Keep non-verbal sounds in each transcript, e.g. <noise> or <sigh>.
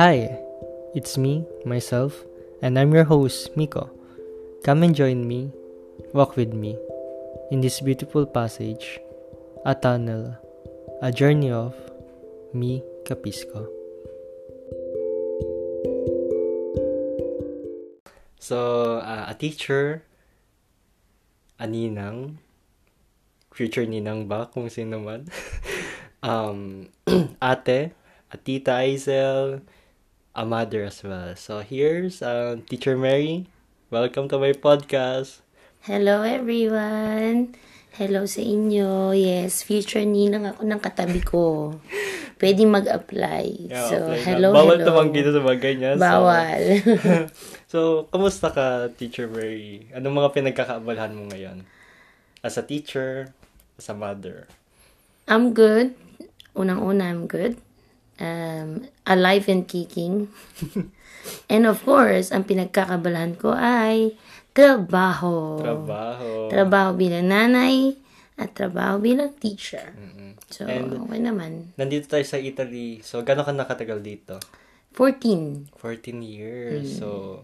Hi, it's me, myself, and I'm your host, Miko. Come and join me, walk with me, in this beautiful passage, a tunnel, a journey of me, Capisco. So, uh, a teacher, a ninang, future ninang ba, kung sino man, <laughs> um, <clears throat> ate, a tita Aisel, a mother as well. So here's um, Teacher Mary. Welcome to my podcast. Hello everyone! Hello sa inyo. Yes, future ninang ako ng katabi ko. <laughs> Pwede mag-apply. Yeah, so, apply hello, Bawal hello. tumanggi na sa mga ganyan. so- Bawal. <laughs> So, kamusta ka, Teacher Mary? Anong mga pinagkakaabalahan mo ngayon? As a teacher, as a mother. I'm good. Unang-una, I'm good. Um, alive and kicking. <laughs> and of course, ang pinagkakabalahan ko ay trabaho. Trabaho. Trabaho bilang nanay at trabaho bilang teacher. Mm-mm. So, And- okay naman. Nandito tayo sa Italy. So, gano'n ka nakatagal dito? 14 14 Mm. years. So,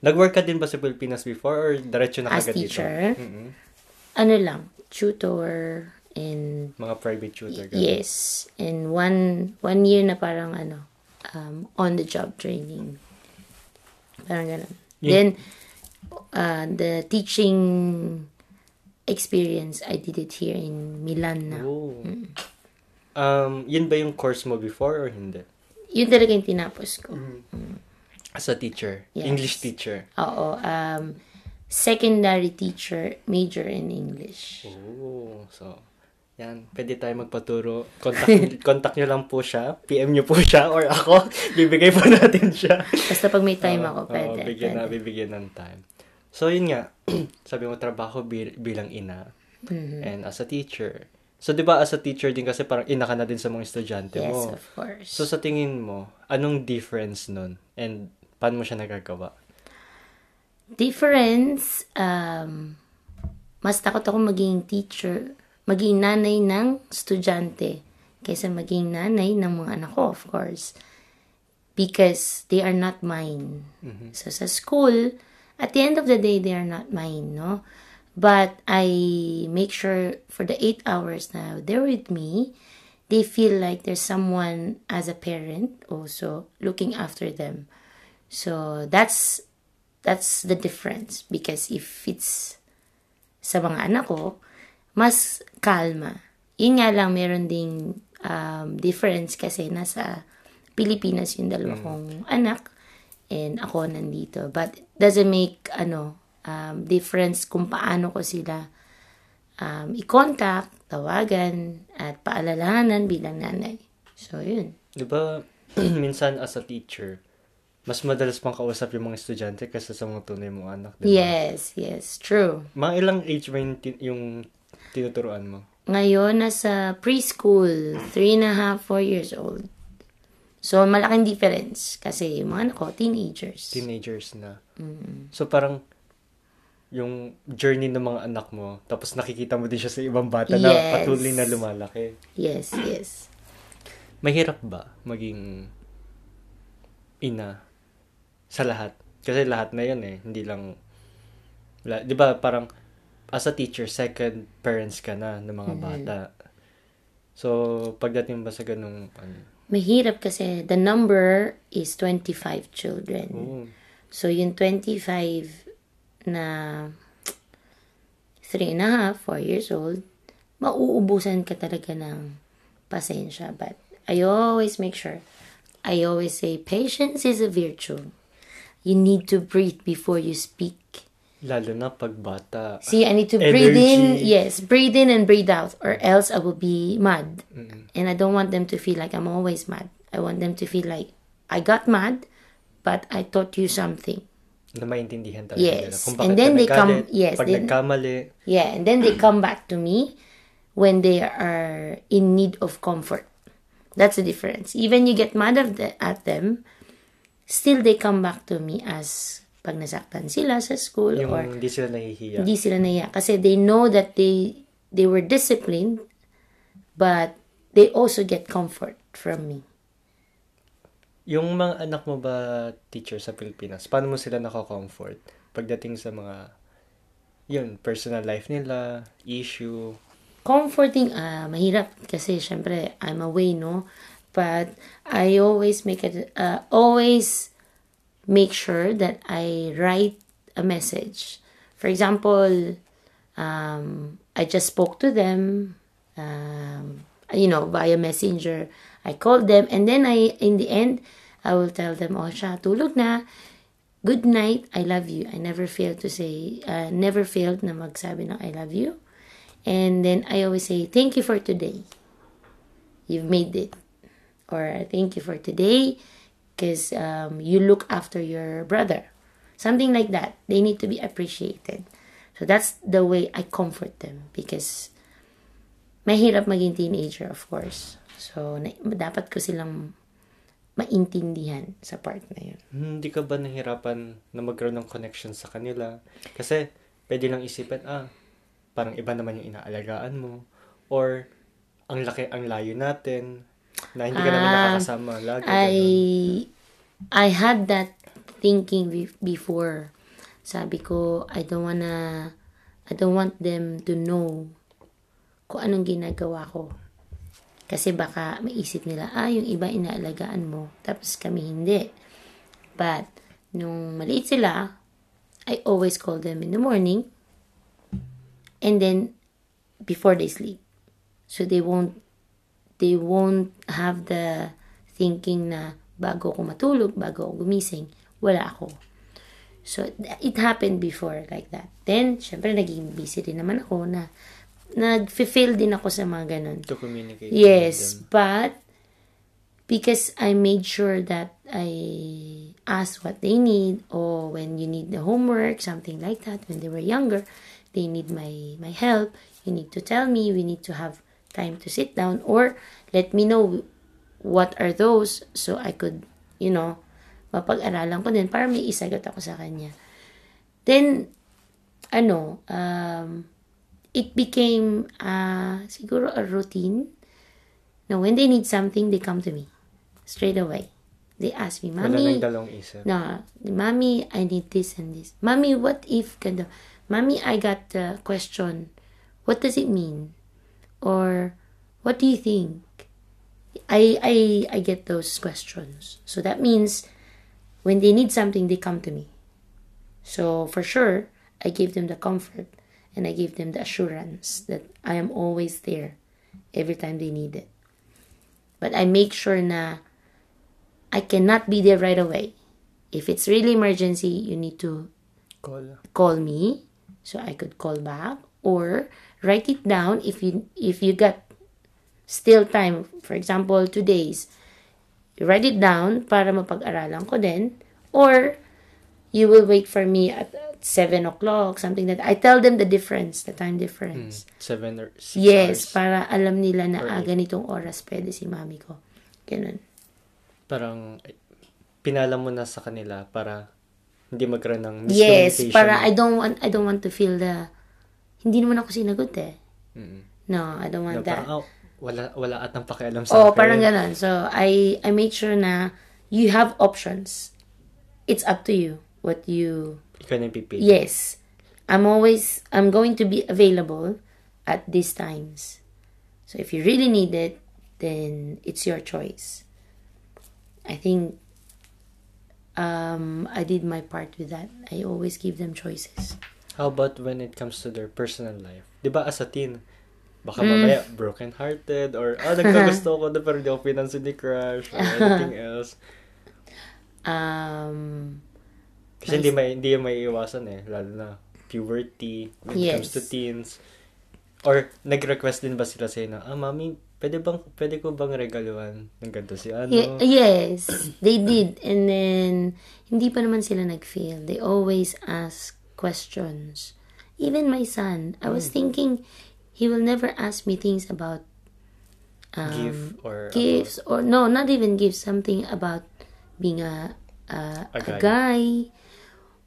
nag-work ka din ba sa Pilipinas before or diretso na As kagad teacher? dito? Mm-mm. ano lang, tutor and Mga private tutor ka. yes, and one one year na parang ano, um, on the job training. Parang ganun. Yun- Then uh, the teaching experience, I did it here in Milan na. Oh. Um, yun ba yung course mo before or hindi? Yun talaga yung tinapos ko. As a teacher. Yes. English teacher. Oo, um, secondary teacher, major in English. Oh, so, yan. Pwede tayo magpaturo. Contact, <laughs> contact nyo lang po siya. PM nyo po siya or ako. <laughs> Bibigay po natin siya. Basta pag may time ako, Oo, pwede. oo, bigyan na, pwede. bibigyan ng time. So, yun nga. <clears throat> sabi mo, trabaho bil- bilang ina. Mm-hmm. And as a teacher. So, di ba as a teacher din kasi parang ina ka na din sa mga estudyante Yes, mo. of course. So, sa tingin mo, anong difference nun? And paano mo siya nagagawa? difference, um, mas takot ako maging teacher, maging nanay ng estudyante kaysa maging nanay ng mga anak ko, of course. Because they are not mine. So, sa school, at the end of the day, they are not mine, no? But I make sure for the eight hours now they're with me, they feel like there's someone as a parent also looking after them. So that's that's the difference because if it's sa mga anak ko, mas kalma. Yun nga lang, meron ding um, difference kasi nasa Pilipinas yung dalawa kong anak and ako nandito. But doesn't make ano um, difference kung paano ko sila um, i-contact, tawagan, at paalalahanan bilang nanay. So, yun. Di ba, <clears throat> minsan as a teacher, mas madalas pang kausap yung mga estudyante kaysa sa mga tunay mong anak. Di ba? Yes, yes, true. Mga ilang age tin- yung tinuturuan mo? Ngayon, nasa preschool, three and a half, four years old. So, malaking difference. Kasi yung mga anak ko, teenagers. Teenagers na. So, parang yung journey ng mga anak mo, tapos nakikita mo din siya sa ibang bata na Yes. patuloy na lumalaki. yes, yes. Mahirap ba maging ina sa lahat? Kasi lahat na yun eh. Hindi lang... la- Di ba parang as a teacher, second parents ka na ng mga bata. So, pagdating ba sa ganung... Ano, Mahirap kasi the number is 25 children. oh, So, yung 25 na three and a half, four years old, mauubusan ka talaga ng pasensya. But I always make sure, I always say, patience is a virtue. You need to breathe before you speak. Lalo na pag bata. See, I need to breathe in. Yes, breathe in and breathe out, or else I will be mad. Mm-hmm. And I don't want them to feel like I'm always mad. I want them to feel like I got mad, but I taught you something. Na maintindihan talaga Yes. nila. Kung And then they come- yes, Pag then- nagkamali. Yeah, and then they come back to me when they are in need of comfort. That's the difference. Even you get mad at them, still they come back to me as pag nasaktan sila sa school Yung or hindi sila nahihiya. hindi sila naiyak. Kasi they know that they they were disciplined, but they also get comfort from me. Yung mga anak mo ba, teacher sa Pilipinas, paano mo sila nako-comfort pagdating sa mga, yun, personal life nila, issue, Comforting, ah, mahirap kasi syempre I'm away, no? But I always make it, uh, always make sure that I write a message. For example, um, I just spoke to them, um, you know, via messenger. I called them and then I, in the end, I will tell them, oh siya, tulog na. Good night, I love you. I never failed to say, uh, never failed na magsabi ng I love you. And then I always say, thank you for today. You've made it. Or thank you for today because um, you look after your brother. Something like that. They need to be appreciated. So that's the way I comfort them because mahirap maging teenager, of course. So, na- dapat ko silang maintindihan sa part na yun. hindi ka ba nahirapan na magkaroon ng connection sa kanila? Kasi, pwede lang isipin, ah, parang iba naman yung inaalagaan mo. Or, ang laki, ang layo natin, na hindi ka naman Ah, nakakasama lagi. I ganun. I had that thinking be- before. Sabi ko, I don't wanna I don't want them to know kung anong ginagawa ko. Kasi baka maisip nila, ah, yung iba inaalagaan mo, tapos kami hindi. But, nung maliit sila, I always call them in the morning, and then, before they sleep. So, they won't they won't have the thinking na bago ako matulog, bago ako gumising, wala ako. So, it happened before like that. Then, syempre, naging busy din naman ako na nag-fail din ako sa mga ganun. to communicate. Yes, with them. but because I made sure that I asked what they need or when you need the homework, something like that, when they were younger, they need my my help, you need to tell me, we need to have time to sit down or let me know what are those so I could, you know, mapag-aralan ko din para may isagot ako sa kanya. Then, ano, um, it became uh, siguro a routine. Now, when they need something, they come to me straight away. They ask me, isip. no, Mommy, I need this and this. Mommy, what if, ganda, Mommy, I got a question. What does it mean? Or, what do you think? I, I, I get those questions. So that means when they need something, they come to me. So for sure, I give them the comfort and I give them the assurance that I am always there every time they need it. But I make sure na I cannot be there right away. If it's really emergency, you need to Call. call me so I could call back or write it down if you if you got still time. For example two days. You write it down para mapag-aralan ko din. Or you will wait for me at 7 o'clock something that I tell them the difference the time difference. Seven or six yes hours. para alam nila na Or ah, ganitong oras pwede si mami ko. Ganun. Parang, pinalam mo na sa kanila para hindi magkaroon ng yes miscommunication. para I don't want I don't want to feel the hindi naman ako sinagot eh Mm. no I don't want Na that parang, oh, wala, wala at ng pakialam sa Oh, akin. parang ganun. So, I, I made sure na you have options. It's up to you what you... Ikaw na pipili. Yes. I'm always... I'm going to be available at these times. So, if you really need it, then it's your choice. I think um, I did my part with that. I always give them choices. How about when it comes to their personal life? Di ba as a teen, baka Mm. mamaya broken-hearted or, ah, nagkagusto ko na pero di ako pinansin ni crush or <laughs> anything else. Um, Kasi hindi, may, hindi may iwasan eh. Lalo na puberty, when it comes Yes. to teens. Or nag-request din ba sila sa'yo na, ah, mami, pwede, bang, pwede ko bang regaluhan ng ganito si ano? Ye- yes, they did. And then, hindi pa naman sila nag-fail. They always ask questions. Even my son, I was thinking he will never ask me things about um, Gift or gifts or no, not even gifts. Something about being a a, A a guy. guy.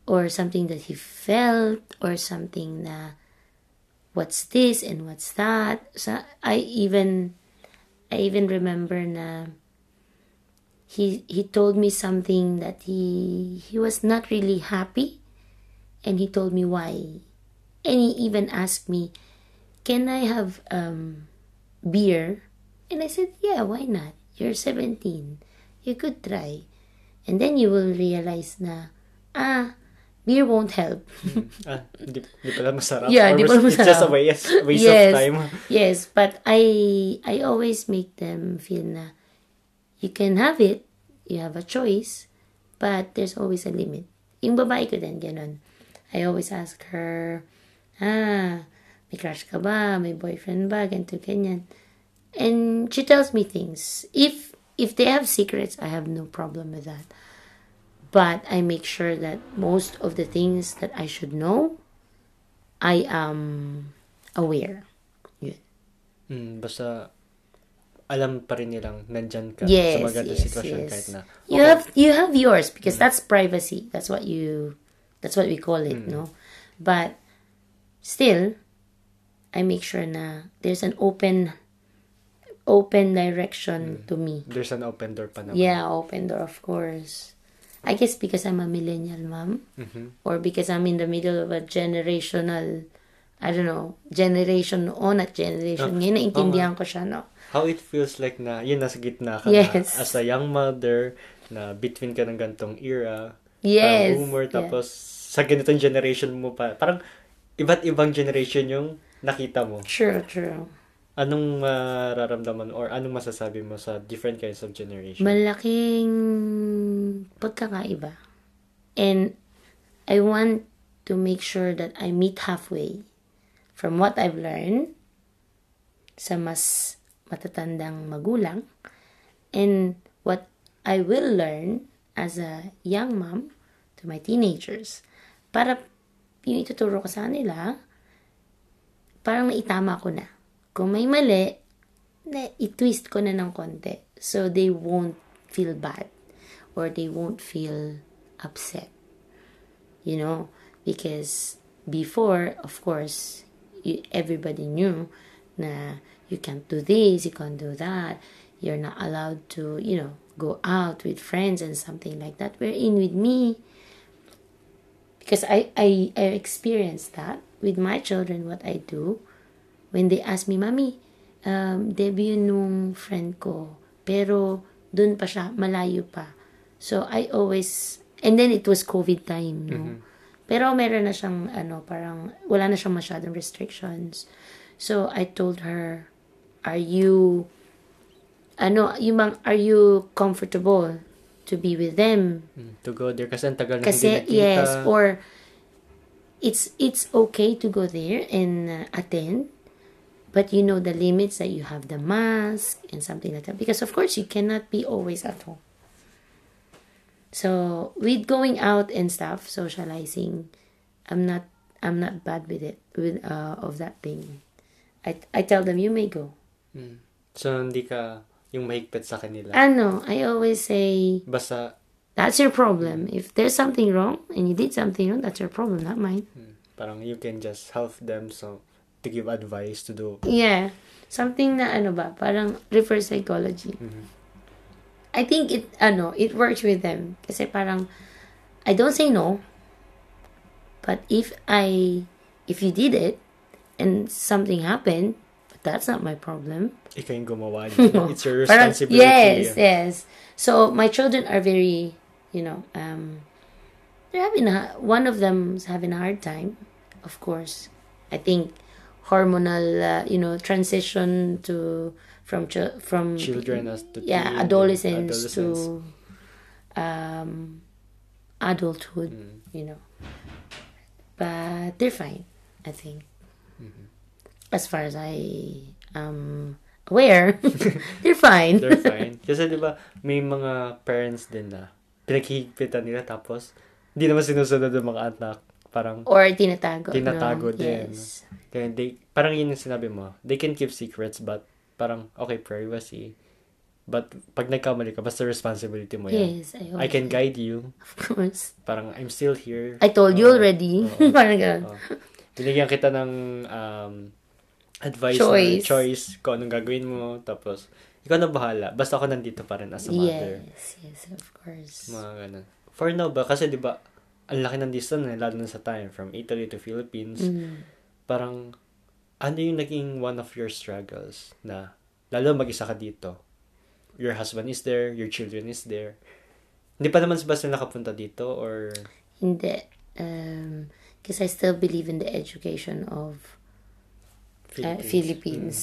or something that he felt or something na what's this and what's that. So I even I even remember na he he told me something that he he was not really happy and he told me why. And he even asked me can i have um beer? And i said yeah why not? You're 17 you could try. And then you will realize na ah beer won't help. <laughs> Ah, hindi, hindi pala masarap. Yeah, Or di pala It's just a waste, waste yes, of time. Yes, but I I always make them feel na you can have it, you have a choice, but there's always a limit. Yung babae ko din, ganun. I always ask her, ah, may crush ka ba? May boyfriend ba? Ganito, ganyan. And she tells me things. If if they have secrets, I have no problem with that. But I make sure that most of the things that I should know, I am aware. Yun. Mm, basta alam pa rin nilang nandyan ka Yes, sa magandang yes, sitwasyon yes. kahit na. You have you have yours because that's privacy. That's what you that's what we call it, no? But still I make sure na there's an open open direction to me. There's an open door pa naman. Yeah, open door of course. I guess because I'm a millennial mom or because I'm in the middle of a generational I don't know, generation on at generation. Ngayon, naintindihan ko siya, no? How it feels like na yun nasa gitna ka Yes. na as a young mother na between ka ng gantong era. Yes, parang boomer, yeah. tapos sa ganitong generation mo pa. Parang iba't ibang generation yung nakita mo. True, true. Anong mararamdaman or anong masasabi mo sa different kinds of generation? malaking pagkakaiba. And I want to make sure that I meet halfway from what I've learned sa mas matatandang magulang and what I will learn as a young mom to my teenagers. Para yung ituturo ko sa kanila, parang naitama ko na. Kung may mali, na i-twist ko na ng konti so they won't feel bad or they won't feel upset. You know, because before, of course, you, everybody knew na you can't do this, you can't do that. You're not allowed to, you know, go out with friends and something like that. We're in with me because I, I, I experienced that with my children, what I do. When they ask me, Mami, um, debut nung friend ko, pero dun pa siya, malayo pa. So, I always, and then it was COVID time, no? Pero meron na siyang, ano, parang, wala na siyang masyadong restrictions. So, I told her, are you, ano, yung bang, are you comfortable to be with them? Mm, to go there kasi ang tagal na Kasi, hindi nakita. yes, or it's it's okay to go there and uh, attend, but you know the limits that you have the mask and something like that. Because of course you cannot be always at home. So with going out and stuff, socializing, I'm not I'm not bad with it with uh, of that thing. I I tell them you may go. So, hindi ka yung mahigpit sa kanila. Ano, I always say Basta, that's your problem. If there's something wrong and you did something wrong, that's your problem, not mine. parang you can just help them so to give advice to do. Yeah. Something na ano ba, parang reverse psychology. I think it, ano, it works with them. Kasi parang, I don't say no. But if I, if you did it, and something happened, that's not my problem. Ikaw yung gumawa niya. It's your responsibility. yes, yes. So, my children are very, you know, um, they're having a, one of them's having a hard time, of course. I think hormonal, uh, you know, transition to from ch- from Children as to yeah adolescence. to um adulthood, Mm. you know. But they're fine, I think. As far as I am aware, <laughs> they're fine. They're <laughs> fine. Kasi di ba, may mga parents din na pinaghihigpitan nila tapos hindi naman sinusunod ng mga anak. Parang Or tinatago. tinatago no? din. Yes. Kaya they, parang yun yung sinabi mo. They can keep secrets but parang, okay, privacy. But pag nagkamali ka, basta responsibility mo yan. Yes, I, I can guide you. Of course. Parang, I'm still here. I told you Oo. already. Oo. <laughs> Parang ganun. Oo. Binigyan kita ng um, advice Choice. na choice kung anong gagawin mo. Tapos, ikaw na bahala. Basta ako nandito pa rin as a mother. Yes, yes, of course. Mga ganun. For now ba? Kasi di ba, ang laki ng distance eh, lalo na sa time. From Italy to Philippines. Mm. Parang, ano yung naging one of your struggles na, lalo mag-isa ka dito. Your husband is there, your children is there. Hindi pa naman ba sila nakapunta dito or Hindi. Um, because I still believe in the education of uh, Philippines? Philippines.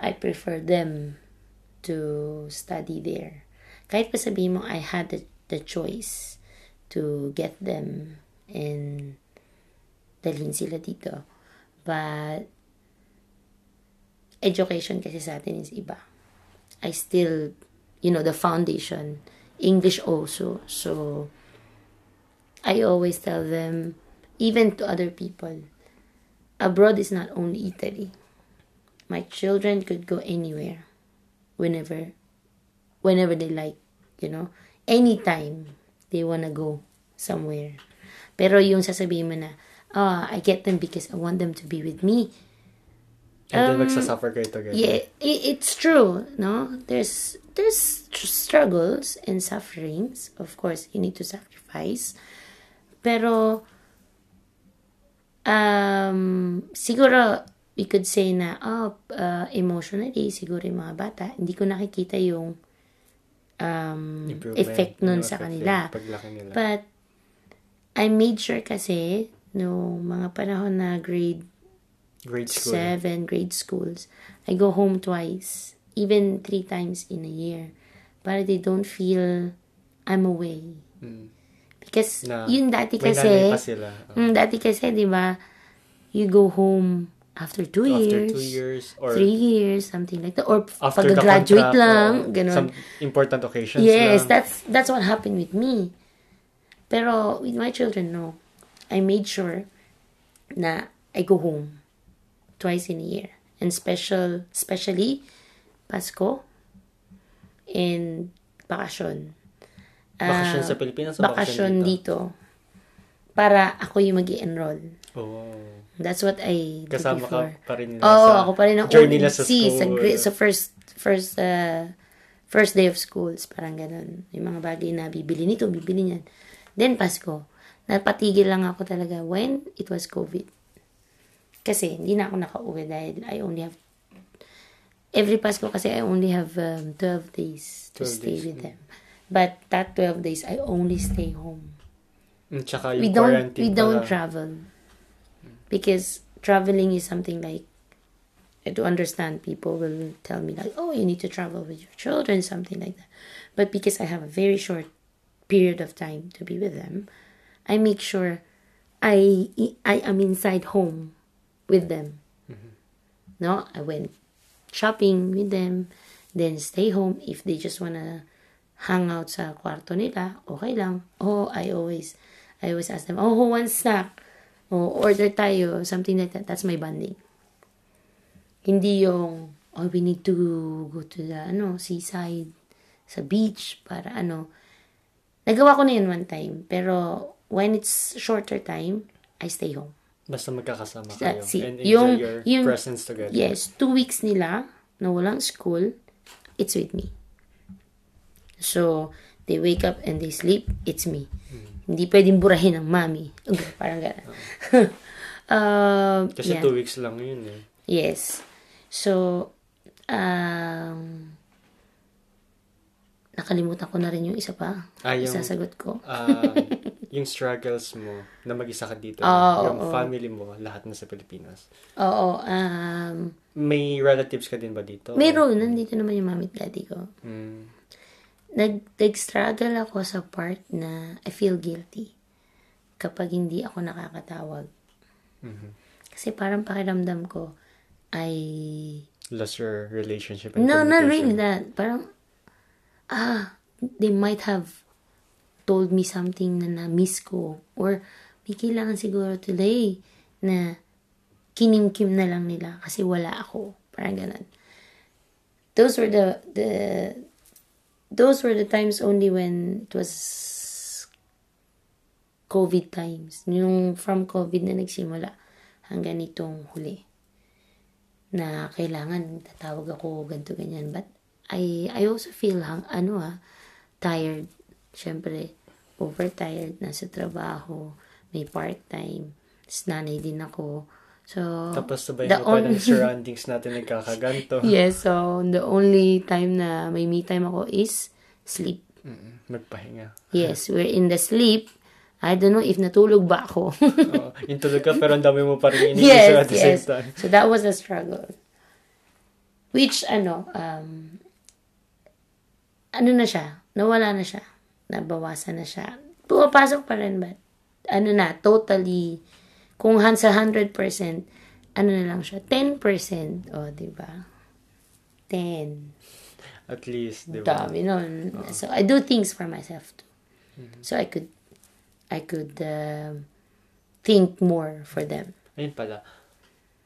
I prefer them to study there. Kahit pa sabihin mo, I had the, the choice to get them and dalhin sila dito. But, education kasi sa atin is iba. I still, you know, the foundation, English also. So, I always tell them, even to other people, abroad is not only Italy. My children could go anywhere, whenever, whenever they like, you know, anytime they wanna go somewhere. Pero yung sasabihin mo na, ah, I get them because I want them to be with me. And then Um, magsasuffer kayo together. Yeah, i- it's true, no? There's there's tr- struggles and sufferings. Of course, you need to sacrifice. Pero um siguro we could say na oh, uh, emotionally siguro yung mga bata hindi ko nakikita yung um effect nun sa kanila. nila. But I made sure kasi no mga panahon na grade Grade school. seven grade schools, I go home twice, even three times in a year, para they don't feel I'm away. Mm. Because Na, yun dati kasi, pa sila. Oh. mm, dati kasi, di ba, you go home after two After years, two years or three years, something like that. Or after the pag-graduate lang, ganun. Some important occasions Yes, lang. that's that's what happened with me. Pero with my children, no. I made sure na I go home twice in a year. And special, especially Pasko and bakasyon. Bakasyon Ah, sa Pilipinas o bakasyon dito. Para ako yung mag enroll Oh. That's what I did Kasama ka before. pa rin nila Oo, sa ako pa rin ang journey nila sa ONC, sa, school. gra- sa first, first, uh, first day of schools. Parang ganun. Yung mga bagay na bibili nito, bibili niyan. Then, Pasko. Napatigil lang ako talaga when it was COVID. Kasi, hindi na ako nakauwi dahil I only have, every Pasko kasi I only have um, 12 days to 12 stay days, with them. But that 12 days, I only stay home Mm, Tsaka yung we don't quarantine we don't pala. travel because traveling is something like uh, to understand people will tell me like oh you need to travel with your children something like that. But because i have a very short period of time to be with them i make sure i i am inside home with them. No i went shopping with them then stay home. If they just wanna hang out sa kwarto nila okay lang. Oh i always i always ask them oh who wants snack oh order tayo something like that that's my bonding hindi yung oh we need to go to the ano seaside sa beach para ano nagawa ko na yun one time pero when it's shorter time I stay home Basta magkakasama kayo. Uh, see, and enjoy yung, your yung, presence together. Yes, two weeks nila na walang school, it's with me. So, they wake up and they sleep, it's me. Hindi pwedeng burahin ng mami. Parang gano'n. um, <laughs> Kasi yeah. two weeks lang yun eh. Yes. So, um, nakalimutan ko na rin yung isa pa. Ah, yung- Isasagot ko. Ah, <laughs> yung struggles mo na mag-isa ka dito. Oo, yung oo. family mo, lahat na sa Pilipinas. Oo, um, May relatives ka din ba dito? meron. Nandito naman yung mami at daddy ko. Mm. Nag, nag-struggle ako sa part na I feel guilty kapag hindi ako nakakatawag. Mhm. Kasi parang pakiramdam ko, I... Lost your relationship and No, not really that. Parang, ah, they might have told me something na na-miss ko. Or, may kailangan siguro today na kinimkim na lang nila kasi wala ako. Parang ganun. Those were the, the, those were the times only when it was COVID times. Yung from COVID na nagsimula hanggang itong huli. na kailangan tatawag ako ganto ganyan but I I also feel hang, ano ah tired syempre overtired nasa trabaho may part-time Tapos nanay din ako so Tapos sabay the mo pa ng surroundings natin nagkakaganto. <laughs> yes so the only time na may me time ako is sleep Mm, Magpahinga. yes we're in the sleep I don't know if natulog ba ako <laughs> Oo. Yung tulog ka pero ang dami mo pa rin iniisip yes, at the same yes. time. So that was a struggle. Which, ano, um, ano na siya, nawala na siya, nabawasan na siya. Pumapasok pa rin, but, ano na, totally, kung han sa 100%, ano na lang siya, 10%, o, oh, di ba? 10. At least, di ba? Dami nun. So, I do things for myself too. So, I could, I could, um, think more for them. Ayun pala.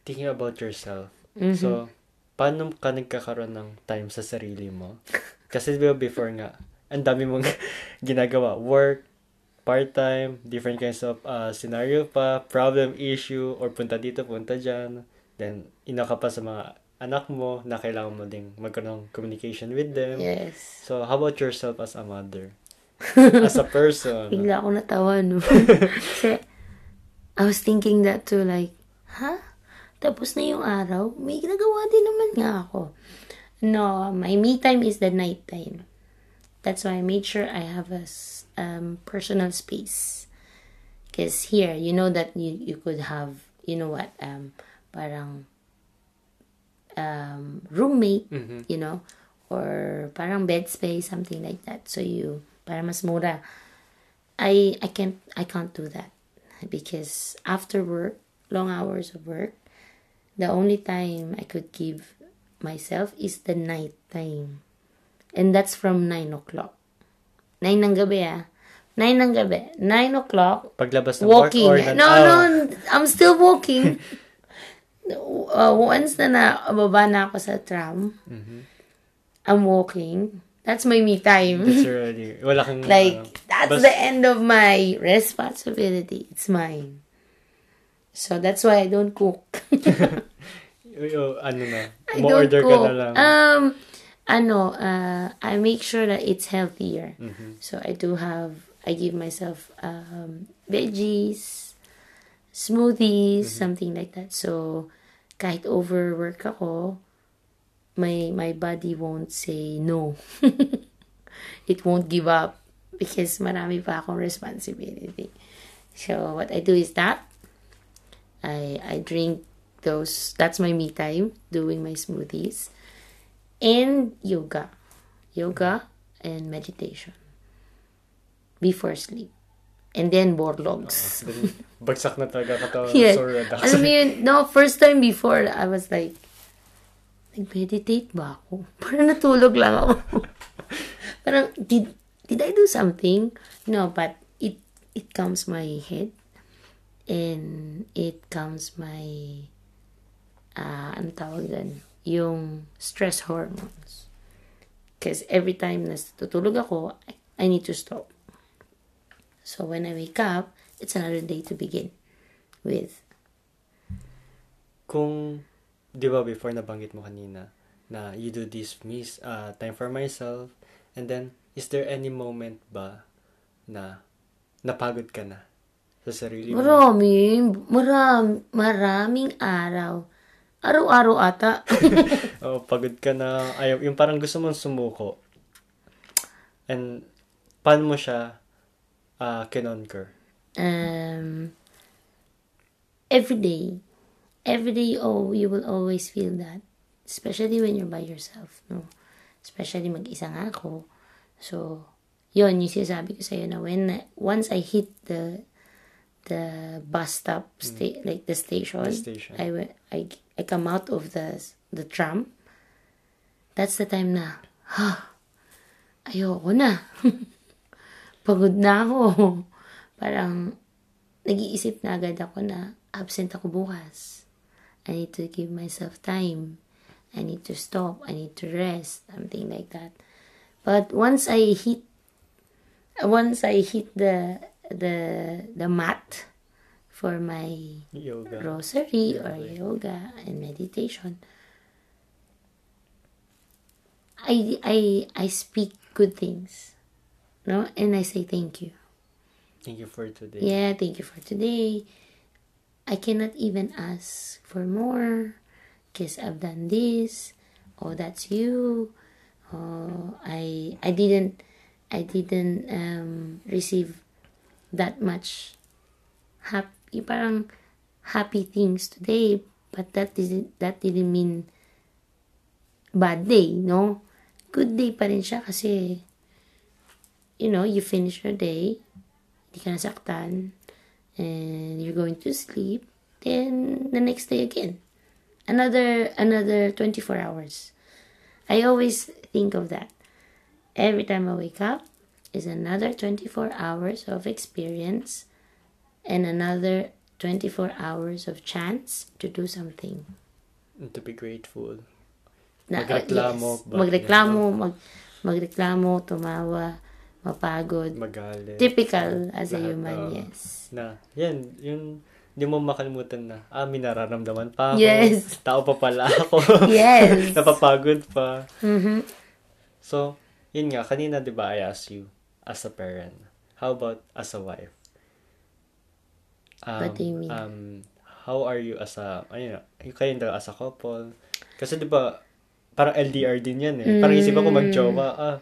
Thinking about yourself. Mm-hmm. So, paano ka nagkakaroon ng time sa sarili mo? <laughs> Kasi di ba before nga, ang dami mong <laughs> ginagawa. Work, part-time, different kinds of uh, scenario pa, problem issue, or punta dito, punta dyan. Then, ina ka pa sa mga anak mo na kailangan mo ding magkaroon ng communication with them. Yes. So, how about yourself as a mother? <laughs> as a person? Bigla ako natawa, no? <laughs> Kasi, I was thinking that too, like, ha? Tapos na yung araw, may ginagawa din naman nga ako. No, my me time is the night time. That's why I made sure I have a um, personal space. Because here, you know that you, you could have, you know what, um, parang um, roommate, Mhm. you know, or parang bed space, something like that. So you, para mas mura. I I can't I can't do that because after work, long hours of work, the only time I could give myself is the night time, and that's from nine o'clock. Nine ng gabi ah. Nine ng gabi. Nine o'clock. Paglabas ng Walking. work or nan- no, Ah, no, I'm still walking. <laughs> uh, once na nababa na ako sa tram, I'm walking. That's my me time. It's already, wala kang, like ano, that's bas- the end of my responsibility it's mine so that's why i don't cook <laughs> ano na, <laughs> i don't order ka cook na lang. um ano uh i make sure that it's healthier. Mhm. so i do have i give myself um veggies smoothies something like that. So kahit overwork ako my my body won't say no. <laughs> It won't give up because marami pa akong responsibility. So what i do is that i i drink those that's my me time doing my smoothies and yoga yoga and meditation before sleep and then borlogs Then, <laughs> bagsak na talaga katawan. <laughs> yeah. Sorry. Alam mo yun, no, first time before, I was like, nag-meditate ba ako? <laughs> Parang natulog lang ako. Parang, did, did I do something? No, but it, it calms my head. And it calms my, ah, ano tawag doon? Yung stress hormones. Because every time na tutulog ako, I, need to stop. So when I wake up, it's another day to begin with. Kung, di ba before nabanggit mo kanina, na you do this miss, uh, time for myself, and then, is there any moment ba na napagod ka na sa sarili mo? Marami, maram, maraming araw. Araw-araw ata. <laughs> oh, pagod ka na, ayaw, yung parang gusto mong sumuko. And, paano mo siya uh, kinonquer? um, every day. Every day, oh, you will always feel that. Especially when you're by yourself, no? Especially mag-isa nga ako. So, yun, yung sinasabi ko sa'yo na when, once I hit the, the bus stop, mm. sta- like the station, The station. I, we- I, I come out of the, the tram, that's the time na, ayoko na. <laughs> Pagod na ako. <laughs> Parang, nag-iisip na agad ako na absent ako bukas. I need to give myself time. I need to stop. I need to rest. Something like that. But once I hit, once I hit the the the mat for my Yoga. rosary or yoga and meditation, I I I speak good things. No? And I say thank you. Thank you for today. Yeah, thank you for today. I cannot even ask for more because I've done this. Oh, that's you. Oh, I I didn't I didn't um, receive that much happy parang happy things today, but that didn't that didn't mean bad day, no? Good day pa rin siya kasi you know, you finish your day, hindi ka nasaktan, and you're going to sleep, then the next day again. Another another 24 hours. I always think of that. Every time I wake up is another 24 hours of experience and another 24 hours of chance to do something. And to be grateful. Na, Magreklamo, yes. Magreklamo, mag, magreklamo, tumawa, mapagod. Magalit. Typical as a Lahat, human, oo. yes. Na, yan, yun, hindi mo makalimutan na, ah, may nararamdaman pa ako. Yes. Tao pa pala <laughs> ako. Yes. <laughs> Napapagod pa. Mhm. So, yun nga, kanina, di ba, I asked you, as a parent, how about as a wife? Um, What do you mean? Um, how are you as a, ayun, yung kayo daw as a couple? Kasi di ba, parang LDR din yan eh. Parang isip Mm. ako mag-jowa, ah,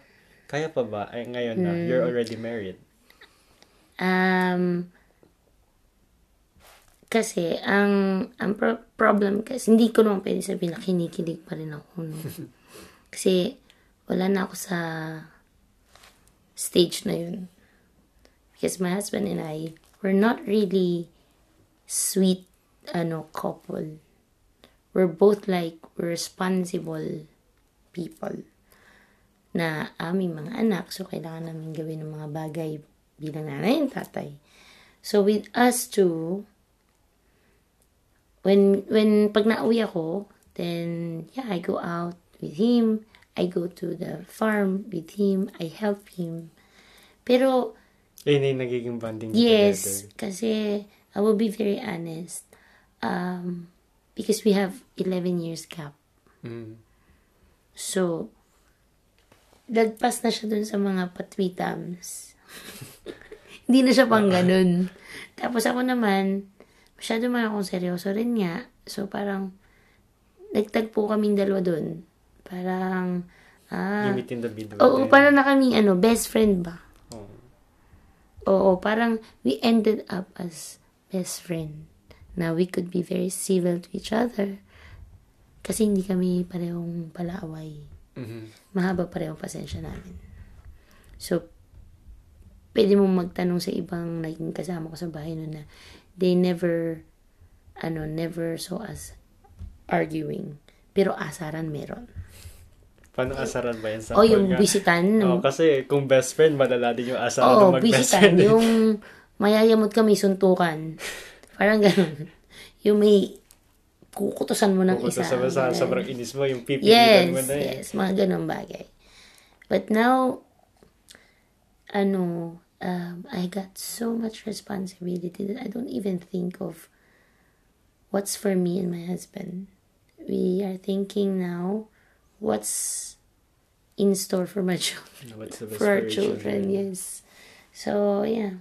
kaya pa ba? Ay, ngayon na, you're already married. Um, kasi, ang, ang pro- problem kasi, hindi ko naman pwede sabihin na kinikilig pa rin ako. No? <laughs> kasi, wala na ako sa stage na yun. Because my husband and I, we're not really sweet, ano, couple. We're both like responsible people na aming mga anak. So, kailangan namin gawin ng mga bagay bilang nanay and tatay. So, with us two, when, when pag nauwi ako, then, yeah, I go out with him. I go to the farm with him. I help him. Pero, Yun yung nagiging bonding Yes, kasi I will be very honest. Um, because we have 11 years gap. together. Mm. So, lagpas na siya dun sa mga patwitams. <laughs> Hindi na siya pang ganun. Tapos ako naman, masyado man akong seryoso rin nga. So, parang, nagtagpo kaming dalawa dun. Parang, ah, You meet in the middle. oo, din. parang na kami, ano, best friend ba? Oo. Oo, parang we ended up as best friend. Na we could be very civil to each other. Kasi hindi kami parehong palaaway. Mhm. Mahaba parehong pasensya namin. So, pwede mong magtanong sa ibang naging kasama ko sa bahay noon na they never, ano, never saw us arguing. Pero asaran meron. Paano asaran ba yan sa O yung pagka- bisitan. Oo, kasi kung best friend, malala din yung asaran Oo, ng mag-best friend. <laughs> Yung mayayamot kami, suntukan. Parang ganun. Yung may kukutusan mo ng Kung isa. sa, sa, ganun. sobrang inis mo, yung pipigilan Yes, mo na eh. yes. Mga ganun bagay. But now, ano, um, I got so much responsibility that I don't even think of what's for me and my husband. We are thinking now, what's in store for my children <laughs> for our your children, yes. So, yeah.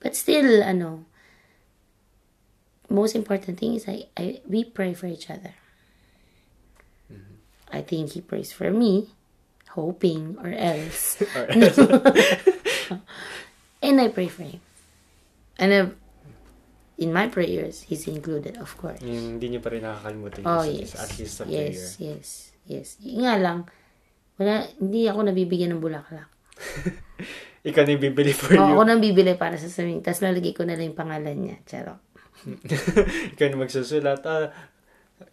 But still, ano, most important thing is I, I we pray for each other. Mm-hmm. I think he prays for me, hoping or else. <laughs> Or- <laughs> and I pray for him. And I've, in my prayers, he's included, of course. yung hindi nyo pa rin nakakalimutan Oh, yes. at least sa yes, prayer. yes, yes. Yung nga lang, wala, hindi ako nabibigyan ng bulaklak. <laughs> Ikaw na bibili for O, you. ako nang bibili para sa samin. Tapos lalagay ko na lang yung pangalan niya. Charot. <laughs> Ikaw na magsusulat. Ah,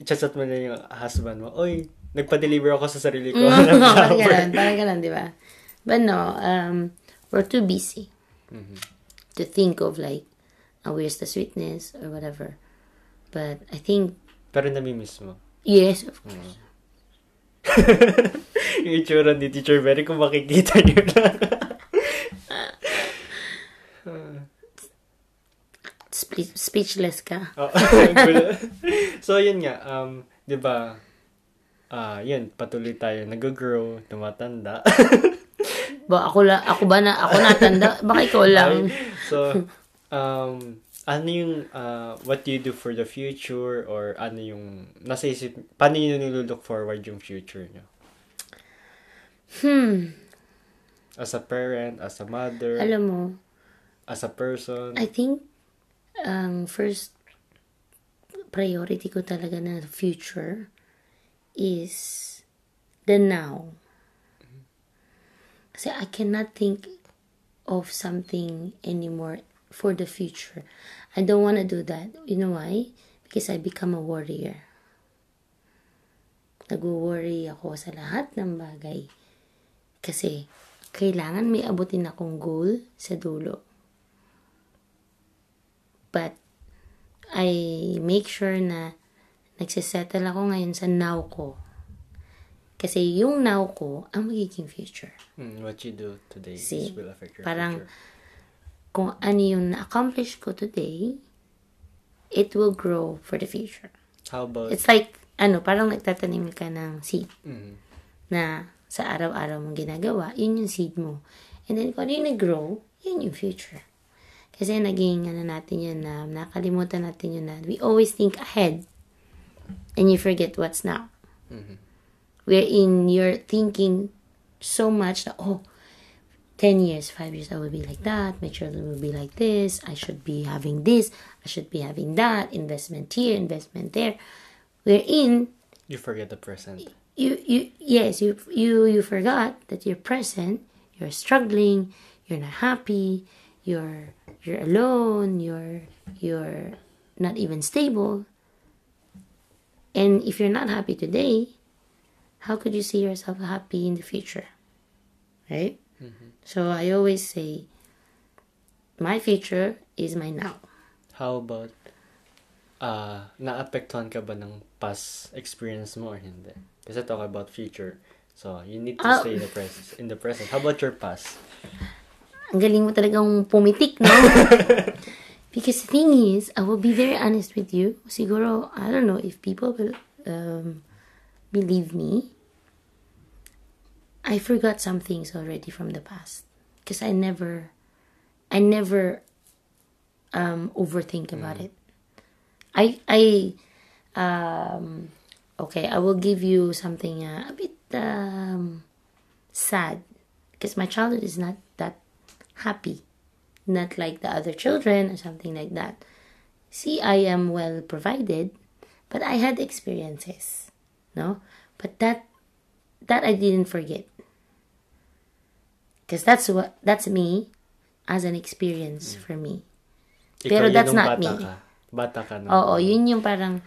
chat mo na yung husband mo. Oy, nagpa-deliver ako sa sarili ko. ng <laughs> parang flower." ganun, parang ganun, di ba? But no, um, we're too busy to think of like, oh, where's the sweetness or whatever. But I think, Pero namimiss mo. yes, of course. <laughs> yung itsura ni Teacher Berry, kung makikita nyo lang. Spe- speechless ka. <laughs> So, yun nga. Um, di ba, ah, yun, patuloy tayo nag-grow, tumatanda. Ba, ako, la, ako ba na, ako natanda? Baka ikaw lang. so, um, ano yung, uh, what do you do for the future or ano yung, nasa isip, paano yun nilulook forward yung future nyo? Hmm. As a parent, as a mother, Alam mo, as a person. I think, ang first priority ko talaga na future is the now. Kasi I cannot think of something anymore for the future. I don't want to do that. You know why? Because I become a warrior. Nag-worry ako sa lahat ng bagay. Kasi, kailangan may abutin akong goal sa dulo. But, I make sure na nagsisettle ako ngayon sa now ko. Kasi yung now ko, ang magiging future. Mm, what you do today See, will affect your parang- future. Kung ano yung na-accomplish ko today, it will grow for the future. How about, It's like, ano, parang nagtatanim ka ng seed mm, na sa araw-araw mong ginagawa, yun yung seed mo. And then, kung ano yung nag-grow, yun yung future. Kasi naging, ano natin yun na, nakalimutan natin yun na, we always think ahead and you forget what's now. Wherein you're thinking so much that, oh, 10 years, 5 years, I will be like that. My children will be like this. I should be having this. I should be having that. Investment here, investment there. We're in. you forget the present. you you yes you you you forgot that you're present you're struggling you're not happy you're you're alone you're you're not even stable and if you're not happy today how could you see yourself happy in the future right so i always say my future is my now How about, uh, naapektuhan ka ba ng past experience mo or hindi? Kasi talk about future. So, you need to Ah. stay in the present. In the present. How about your past? Ang galing mo talagang pumitik, no? <laughs> because the thing is, I will be very honest with you. Siguro, I don't know if people will um, believe me. I forgot some things already from the past. Because I never, I never um, overthink about it. I, I, um, okay, I will give you something uh, a bit um, sad because my childhood is not that happy not like the other children or something like that see i am well provided but i had experiences no but that that i didn't forget because that's what that's me as an experience for me Pero yun that's not bata me. Ka. Bata ka nung. Oo, yun yung parang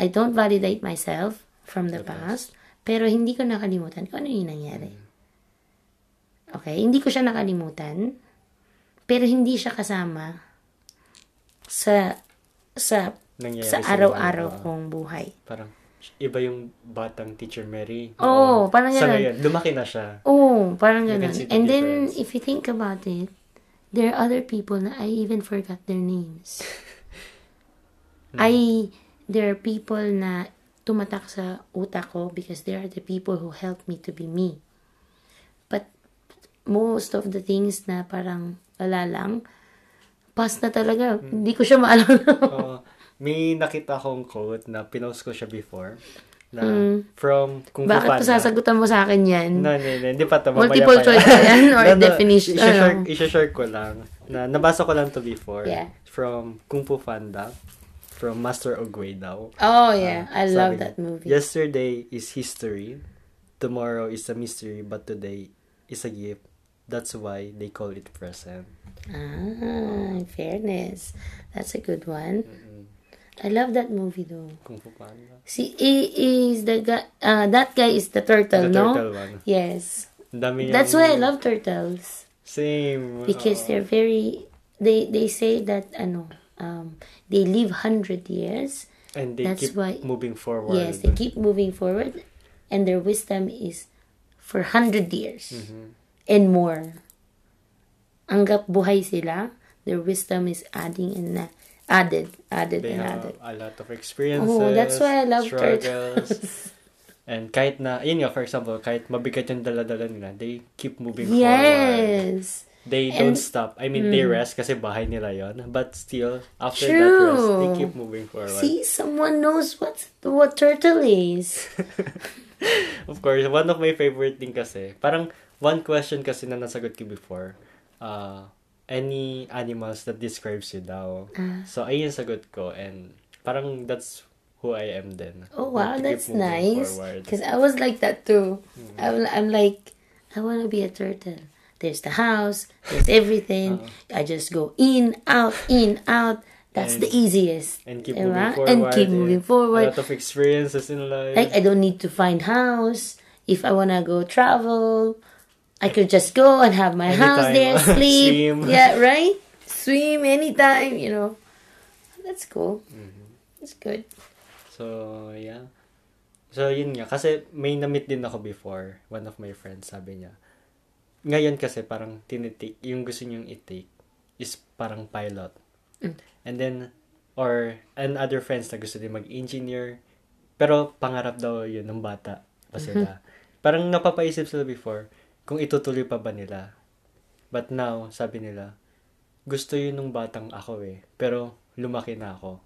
I don't validate myself from the past, pero hindi ko nakalimutan kung ano yung nangyari. Okay, hindi ko siya nakalimutan, pero hindi siya kasama sa sa Nangyayari sa araw-araw kong buhay. Parang, iba yung batang teacher Mary. Oo, parang Sa ganun. ngayon, lumaki na siya. Oh, parang ganun. see the And then, difference. if you think about it, there are other people na I even forgot their names. <laughs> I, there are people na tumatak sa utak ko because they are the people who helped me to be me. But, most of the things na parang wala lang, past na talaga. Hmm. Hindi ko siya maalala. Oo. May nakita akong quote na pinost ko siya before. Na from Kung Fu. Bakit pa Panda. sasagutan mo sa akin yan? No, no, no. Hindi pa ito. Multiple pa choice yan? Or <laughs> definition? Isa-share, Ano? isa-share ko lang. Na, nabasa ko lang to before. Yeah. From Kung Fu Panda. From Master Ogway daw. Oh, yeah. I Sabi love that movie. Yesterday is history. Tomorrow is a mystery. But today is a gift. That's why they call it present. Ah, in fairness. That's a good one. I love that movie though. Kung Fu Panda. Is the guy, uh, that guy is the turtle, The no? turtle one. Yes. Dami That's why I love turtles. Same. Because Oo. they're very, they, they say that, ano, um, they live 100 years. And they that's keep why- moving forward. Yes, they keep moving forward. And their wisdom is for 100 years. Mm-hmm. And more. Hanggat buhay sila, their wisdom is adding and added, added They and have added. a lot of experiences. Oh, that's why I love turtles. <laughs> And kahit na, yun nga, for example, kahit mabigat yung dala-dala nila, they keep moving forward. Yes. They And- don't stop. I mean, they rest kasi bahay nila yon. But still, after that True. rest, they keep moving forward. See, someone knows what what turtle is. <laughs> Of course, one of my favorite thing kasi, parang one question kasi na nasagot ko before, uh, any animals that describes you daw. Ah. So, ayun yung sagot ko. And parang that's who I am then. Oh wow, that's nice. Because I was like that too. Mm. I'm, I'm like, I want to be a turtle. There's the house. There's everything. I just go in, out, in, out. That's Uh-huh. And- the easiest. And keep Diba? moving forward. And keep moving A lot of experiences in life. Like I don't need to find house. If I wanna go travel, I could just go and have my house Anytime. there, <laughs> sleep. Swim. Yeah, right. Swim anytime. You know, that's cool. Mm-hmm. It's good. So, yeah. So, yun nga. Kasi may na-meet din ako before. One of my friends, sabi niya. Ngayon kasi parang tinitake, yung gusto niyong i-take is parang pilot. And then, or, and other friends na gusto din mag-engineer. Pero pangarap daw yun ng bata pa sila. Parang napapaisip sila before kung itutuloy pa ba nila. But now, sabi nila, gusto yun nung batang ako eh. Pero lumaki na ako.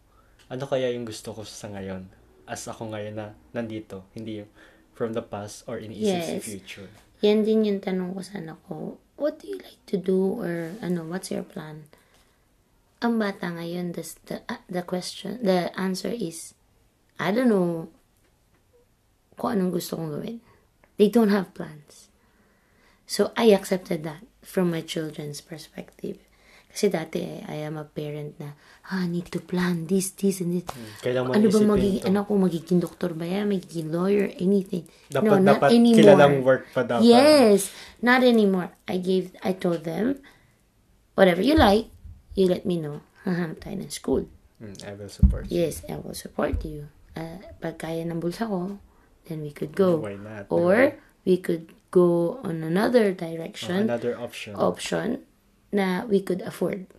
Ano kaya yung gusto ko sa ngayon? As ako ngayon na nandito. Hindi yung from the past or sa Yes. future. Yan din yung tanong ko sa anak ko. What do you like to do or ano, what's your plan? Ang bata ngayon, the, the, uh, the question, the answer is, I don't know kung anong gusto kong gawin. They don't have plans. So, I accepted that from my children's perspective. Kasi dati, I am a parent na, ah, I need to plan this, this, and this. Kailangan mo ano ba magiging, to. ano ko, magiging doktor ba yan? Magiging lawyer? Anything. Dapat, no, not dapat anymore. kilalang work pa dapat. Yes, not anymore. I gave, I told them, whatever you like, you let me know. Hahanap tayo ng school. Mm, I will support you. Yes, I will support you. Uh, pag kaya ng bulsa ko, then we could go. Why not? Or, we could go on another Oh, direction, another option. option, na we could afford.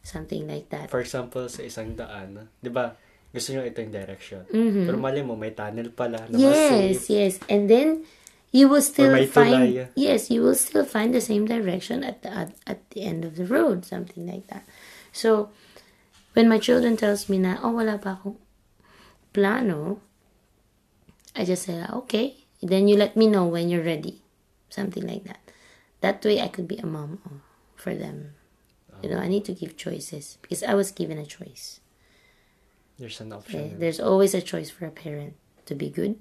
Something like that. For example, sa isang daan, di ba, gusto nyo ito yung direction. Mhm. Pero mali mo, may tunnel pala na Yes, safe. yes. And then you will still find tulay. yes, you will still find the same direction at the at, at the end of the road, something like that. So when my children tells me na, oh wala pa akong plano, I just say, okay. Then you let me know when you're ready. Something like that. That way I could be a mom uh, for them. You know, I need to give choices because I was given a choice. There's an Okay? option. There's always a choice for a parent to be good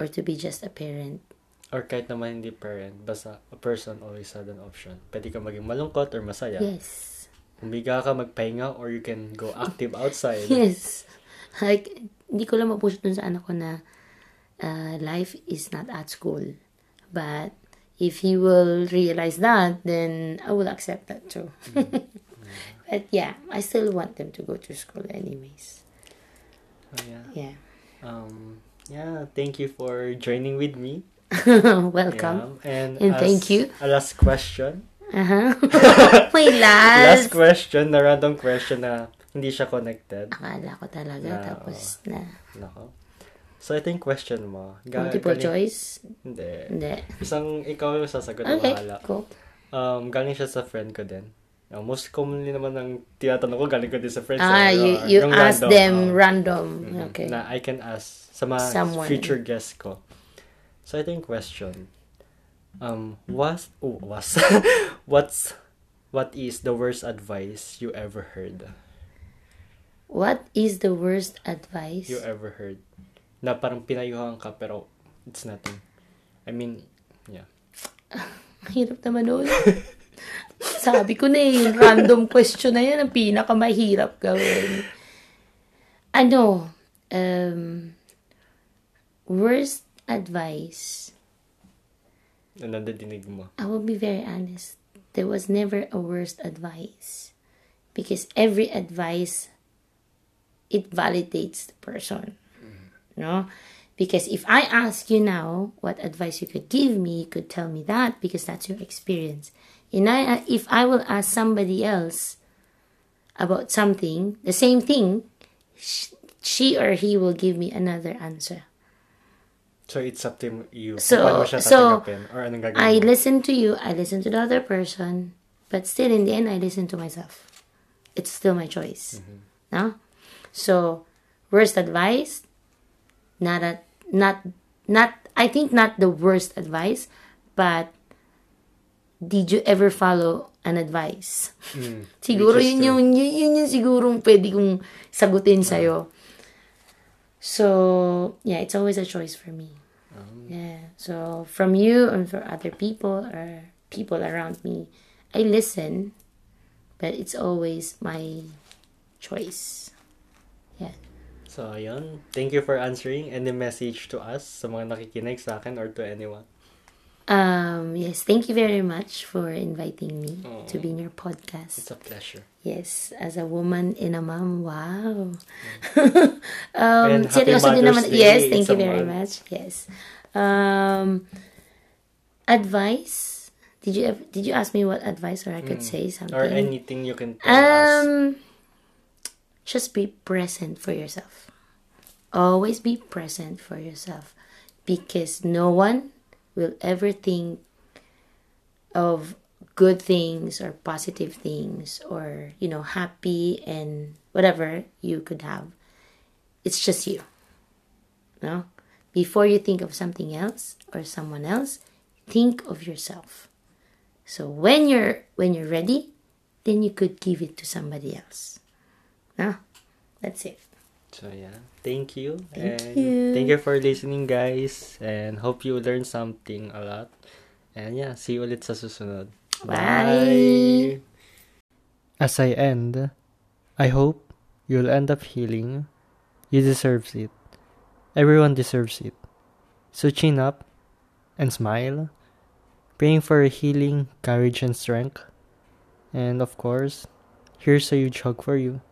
or to be just a parent. Or kahit naman hindi parent, basta a person always had an option. Pwede ka maging malungkot or masaya. Yes. Humiga ka, magpahinga, or you can go active <laughs> outside. Yes. Like, hindi ko lang mapush dun sa anak ko na uh, life is not at school. But if he will realize that, then I will accept that too. <laughs> but yeah, I still want them to go to school anyways. So, yeah. Yeah. Um, yeah, thank you for joining with me. <laughs> Welcome. Yeah. And, And as thank you. A last question. Uh-huh. <laughs> May Last last. question, na random question na hindi siya connected. Akala ko talaga. Na, tapos na. Nako. So, ito yung question mo. Ga- Multiple galing- choice? Hindi. Hindi. Isang ikaw yung sasagot na Okay, bahala. cool. Um, galing siya sa friend ko din. Uh, most commonly naman ng tinatanong ko, galing ko din sa friends. Ah, eh, you, you yung ask random, them uh, random. mhm, Okay. Na I can ask sa mga Someone. future guests ko. So, ito yung question. Um, was, oh, was, <laughs> what's, what is the worst advice you ever heard? What is the worst advice? You ever heard? Na parang pinayuhan ka pero it's nothing. I mean, yeah. <laughs> Hirap naman nun. Sabi ko na eh, random question na yan ang pinakamahirap gawin. Ano, um, worst advice, Ano nadidinig mo? I will be very honest. There was never a worst advice. Because every advice, it validates the person. No? Because if I ask you now what advice you could give me, you could tell me that because that's your experience. And I, if I will ask somebody else about something, the same thing, she or he will give me another answer. So, it's up to you. So- kung paano mo siya so, I listen to you, I listen to the other person, but still in the end, I listen to myself. It's still my choice. Mm-hmm. No? So, worst advice, not a, not, not, I think not the worst advice, but did you ever follow an advice? Hmm. <laughs> siguro which yun yung, yun, yun yung sigurong pwede kong sagutin hmm. sa'yo. So, yeah, it's always a choice for me. Oh. Yeah. So from you and for other people or people around me, I listen, but it's always my choice. So, ayun. Thank you for answering. Any message to us sa mga nakikinig sa akin or to anyone? Um, yes, thank you very much for inviting me to be in your podcast. It's a pleasure. Yes, as a woman and a mom, wow. <laughs> And um, happy seryoso din naman. Day Yes, thank you very month. much. Yes. Um, advice? Did you did you ask me what advice or I could say something? Or anything you can tell us. Just be present for yourself. Always be present for yourself because no one will ever think of good things or positive things or, you know, happy and whatever you could have. It's just you. No? Before you think of something else or someone else, think of yourself. So when you're when you're ready, then you could give it to somebody else. No? That's it. So, yeah. Thank you. Thank and you. Thank you for listening, guys. And hope you learned something a lot. And yeah, see you ulit sa susunod. Bye. As I end, I hope you'll end up healing. You deserve it. Everyone deserves it. So chin up and smile, praying for healing, courage, and strength. And of course, here's a huge hug for you.